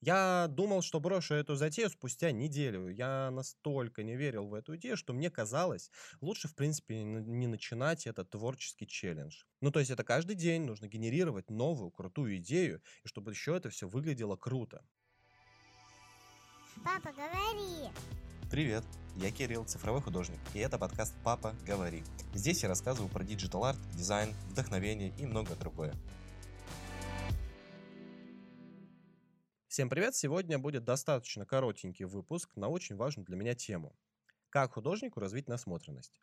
Я думал, что брошу эту затею спустя неделю. Я настолько не верил в эту идею, что мне казалось, лучше, в принципе, не начинать этот творческий челлендж. Ну, то есть это каждый день нужно генерировать новую крутую идею, и чтобы еще это все выглядело круто. Папа, говори. Привет, я Кирилл, цифровой художник, и это подкаст «Папа, говори». Здесь я рассказываю про digital-art, дизайн, вдохновение и многое другое. Всем привет! Сегодня будет достаточно коротенький выпуск на очень важную для меня тему. Как художнику развить насмотренность?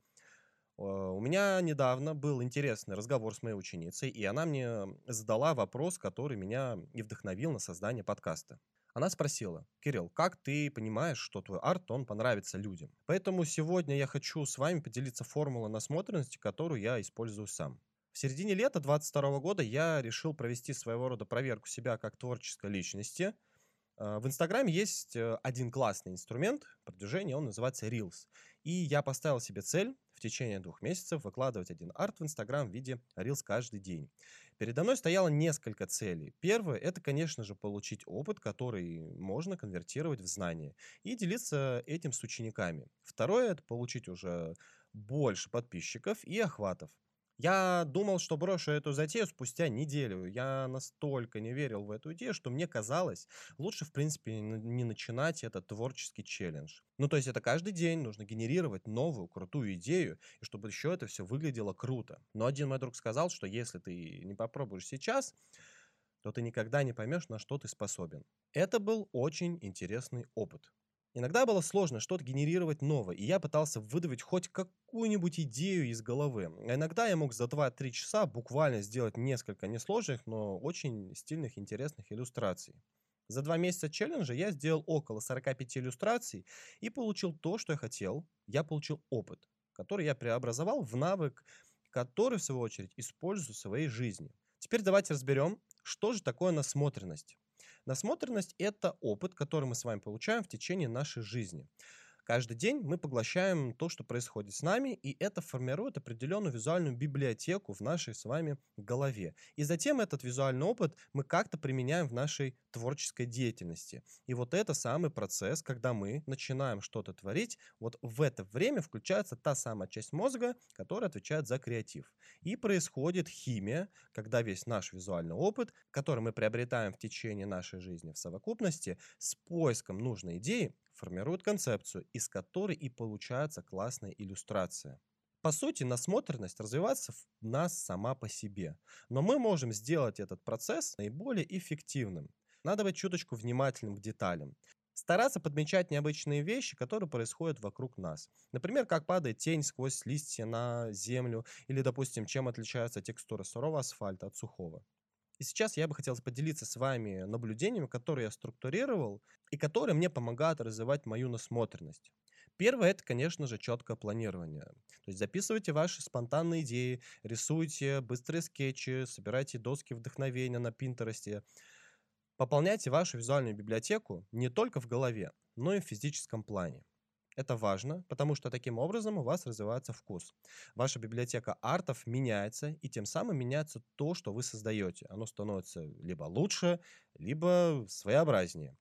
Э, У меня недавно был интересный разговор с моей ученицей, и она мне задала вопрос, который меня и вдохновил на создание подкаста. Она спросила, Кирилл, как ты понимаешь, что твой арт, он понравится людям? Поэтому сегодня я хочу с вами поделиться формулой насмотренности, которую я использую сам. В середине лета 2022 года я решил провести своего рода проверку себя как творческой личности. Э, В Инстаграме есть э, один классный инструмент продвижения, он называется Reels. И я поставил себе цель в течение двух месяцев выкладывать один арт в Инстаграм в виде Reels каждый день. Передо мной стояло несколько целей. Первое– это, конечно же, получить опыт, который можно конвертировать в знания, и делиться этим с учениками. Второе– это получить уже больше подписчиков и охватов. Я думал, что брошу эту затею спустя неделю. Я настолько не верил в эту идею, что мне казалось, лучше, в принципе, не начинать этот творческий челлендж. Ну, то есть это каждый день нужно генерировать новую крутую идею, и чтобы еще это все выглядело круто. Но один мой друг сказал, что если ты не попробуешь сейчас, то ты никогда не поймешь, на что ты способен. Это был очень интересный опыт. Иногда было сложно что-то генерировать новое, и я пытался выдавить хоть какую-нибудь идею из головы. А иногда я мог за 2-3 часа буквально сделать несколько несложных, но очень стильных, интересных иллюстраций. За два месяца челленджа я сделал около 45 иллюстраций и получил то, что я хотел. Я получил опыт, который я преобразовал в навык, который, в свою очередь, использую в своей жизни. Теперь давайте разберем, что же такое насмотренность. Насмотренность– это опыт, который мы с вами получаем в течение нашей жизни. Каждый день мы поглощаем то, что происходит с нами, и это формирует определенную визуальную библиотеку в нашей с вами голове. И затем этот визуальный опыт мы как-то применяем в нашей творческой деятельности. И вот это самый процесс, когда мы начинаем что-то творить, вот в это время включается та самая часть мозга, которая отвечает за креатив. И происходит химия, когда весь наш визуальный опыт, который мы приобретаем в течение нашей жизни в совокупности, с поиском нужной идеи, формирует концепцию, из которой и получается классная иллюстрация. По сути, насмотренность развивается в нас сама по себе. Но мы можем сделать этот процесс наиболее эффективным. Надо быть чуточку внимательным к деталям. Стараться подмечать необычные вещи, которые происходят вокруг нас. Например, как падает тень сквозь листья на землю, или, допустим, чем отличается текстура сырого асфальта от сухого. И сейчас я бы хотел поделиться с вами наблюдениями, которые я структурировал и которые мне помогают развивать мою насмотренность. Первое это, конечно же, четкое планирование. То есть записывайте ваши спонтанные идеи, рисуйте быстрые скетчи, собирайте доски вдохновения на Пинтересте. Пополняйте вашу визуальную библиотеку не только в голове, но и в физическом плане. Это важно, потому что таким образом у вас развивается вкус. Ваша библиотека артов меняется, и тем самым меняется то, что вы создаете. Оно становится либо лучше, либо своеобразнее.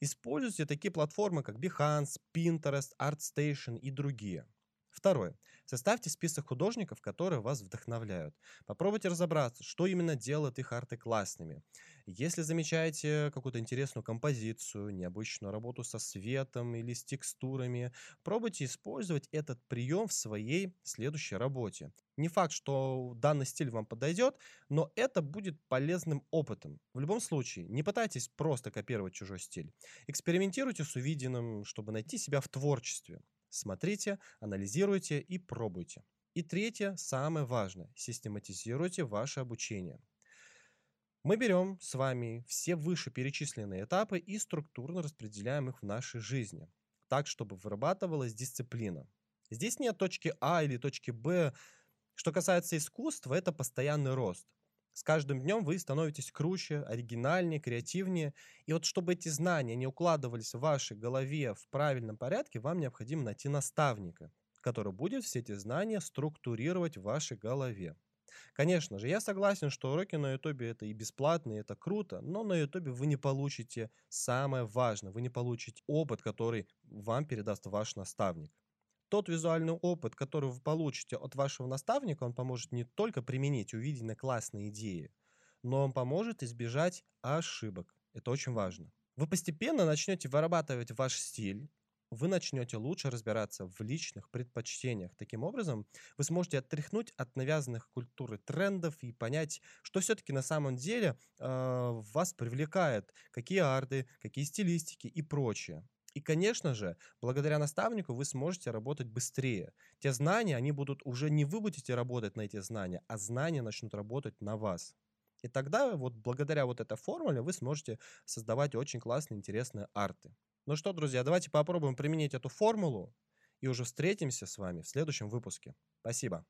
Используйте такие платформы, как Behance, Pinterest, ArtStation и другие. Второе. Составьте список художников, которые вас вдохновляют. Попробуйте разобраться, что именно делает их арты классными. Если замечаете какую-то интересную композицию, необычную работу со светом или с текстурами, пробуйте использовать этот прием в своей следующей работе. Не факт, что данный стиль вам подойдет, но это будет полезным опытом. В любом случае, не пытайтесь просто копировать чужой стиль. Экспериментируйте с увиденным, чтобы найти себя в творчестве. Смотрите, анализируйте и пробуйте. И третье, самое важное, систематизируйте ваше обучение. Мы берем с вами все вышеперечисленные этапы и структурно распределяем их в нашей жизни, так, чтобы вырабатывалась дисциплина. Здесь нет точки А или точки Б. Что касается искусства, это постоянный рост. С каждым днем вы становитесь круче, оригинальнее, креативнее. И вот чтобы эти знания не укладывались в вашей голове в правильном порядке, вам необходимо найти наставника, который будет все эти знания структурировать в вашей голове. Конечно же, я согласен, что уроки на ютубе это и бесплатно, и это круто, но на ютубе вы не получите самое важное, вы не получите опыт, который вам передаст ваш наставник. Тот визуальный опыт, который вы получите от вашего наставника, он поможет не только применить увиденные классные идеи, но он поможет избежать ошибок. Это очень важно. Вы постепенно начнете вырабатывать ваш стиль, вы начнете лучше разбираться в личных предпочтениях. Таким образом, вы сможете оттряхнуть от навязанных культуры трендов и понять, что все-таки на самом деле э, вас привлекает, какие арты, какие стилистики и прочее. И, конечно же, благодаря наставнику вы сможете работать быстрее. Те знания, они будут уже не вы будете работать на эти знания, а знания начнут работать на вас. И тогда вот благодаря вот этой формуле вы сможете создавать очень классные, интересные арты. Ну что, друзья, давайте попробуем применить эту формулу и уже встретимся с вами в следующем выпуске. Спасибо.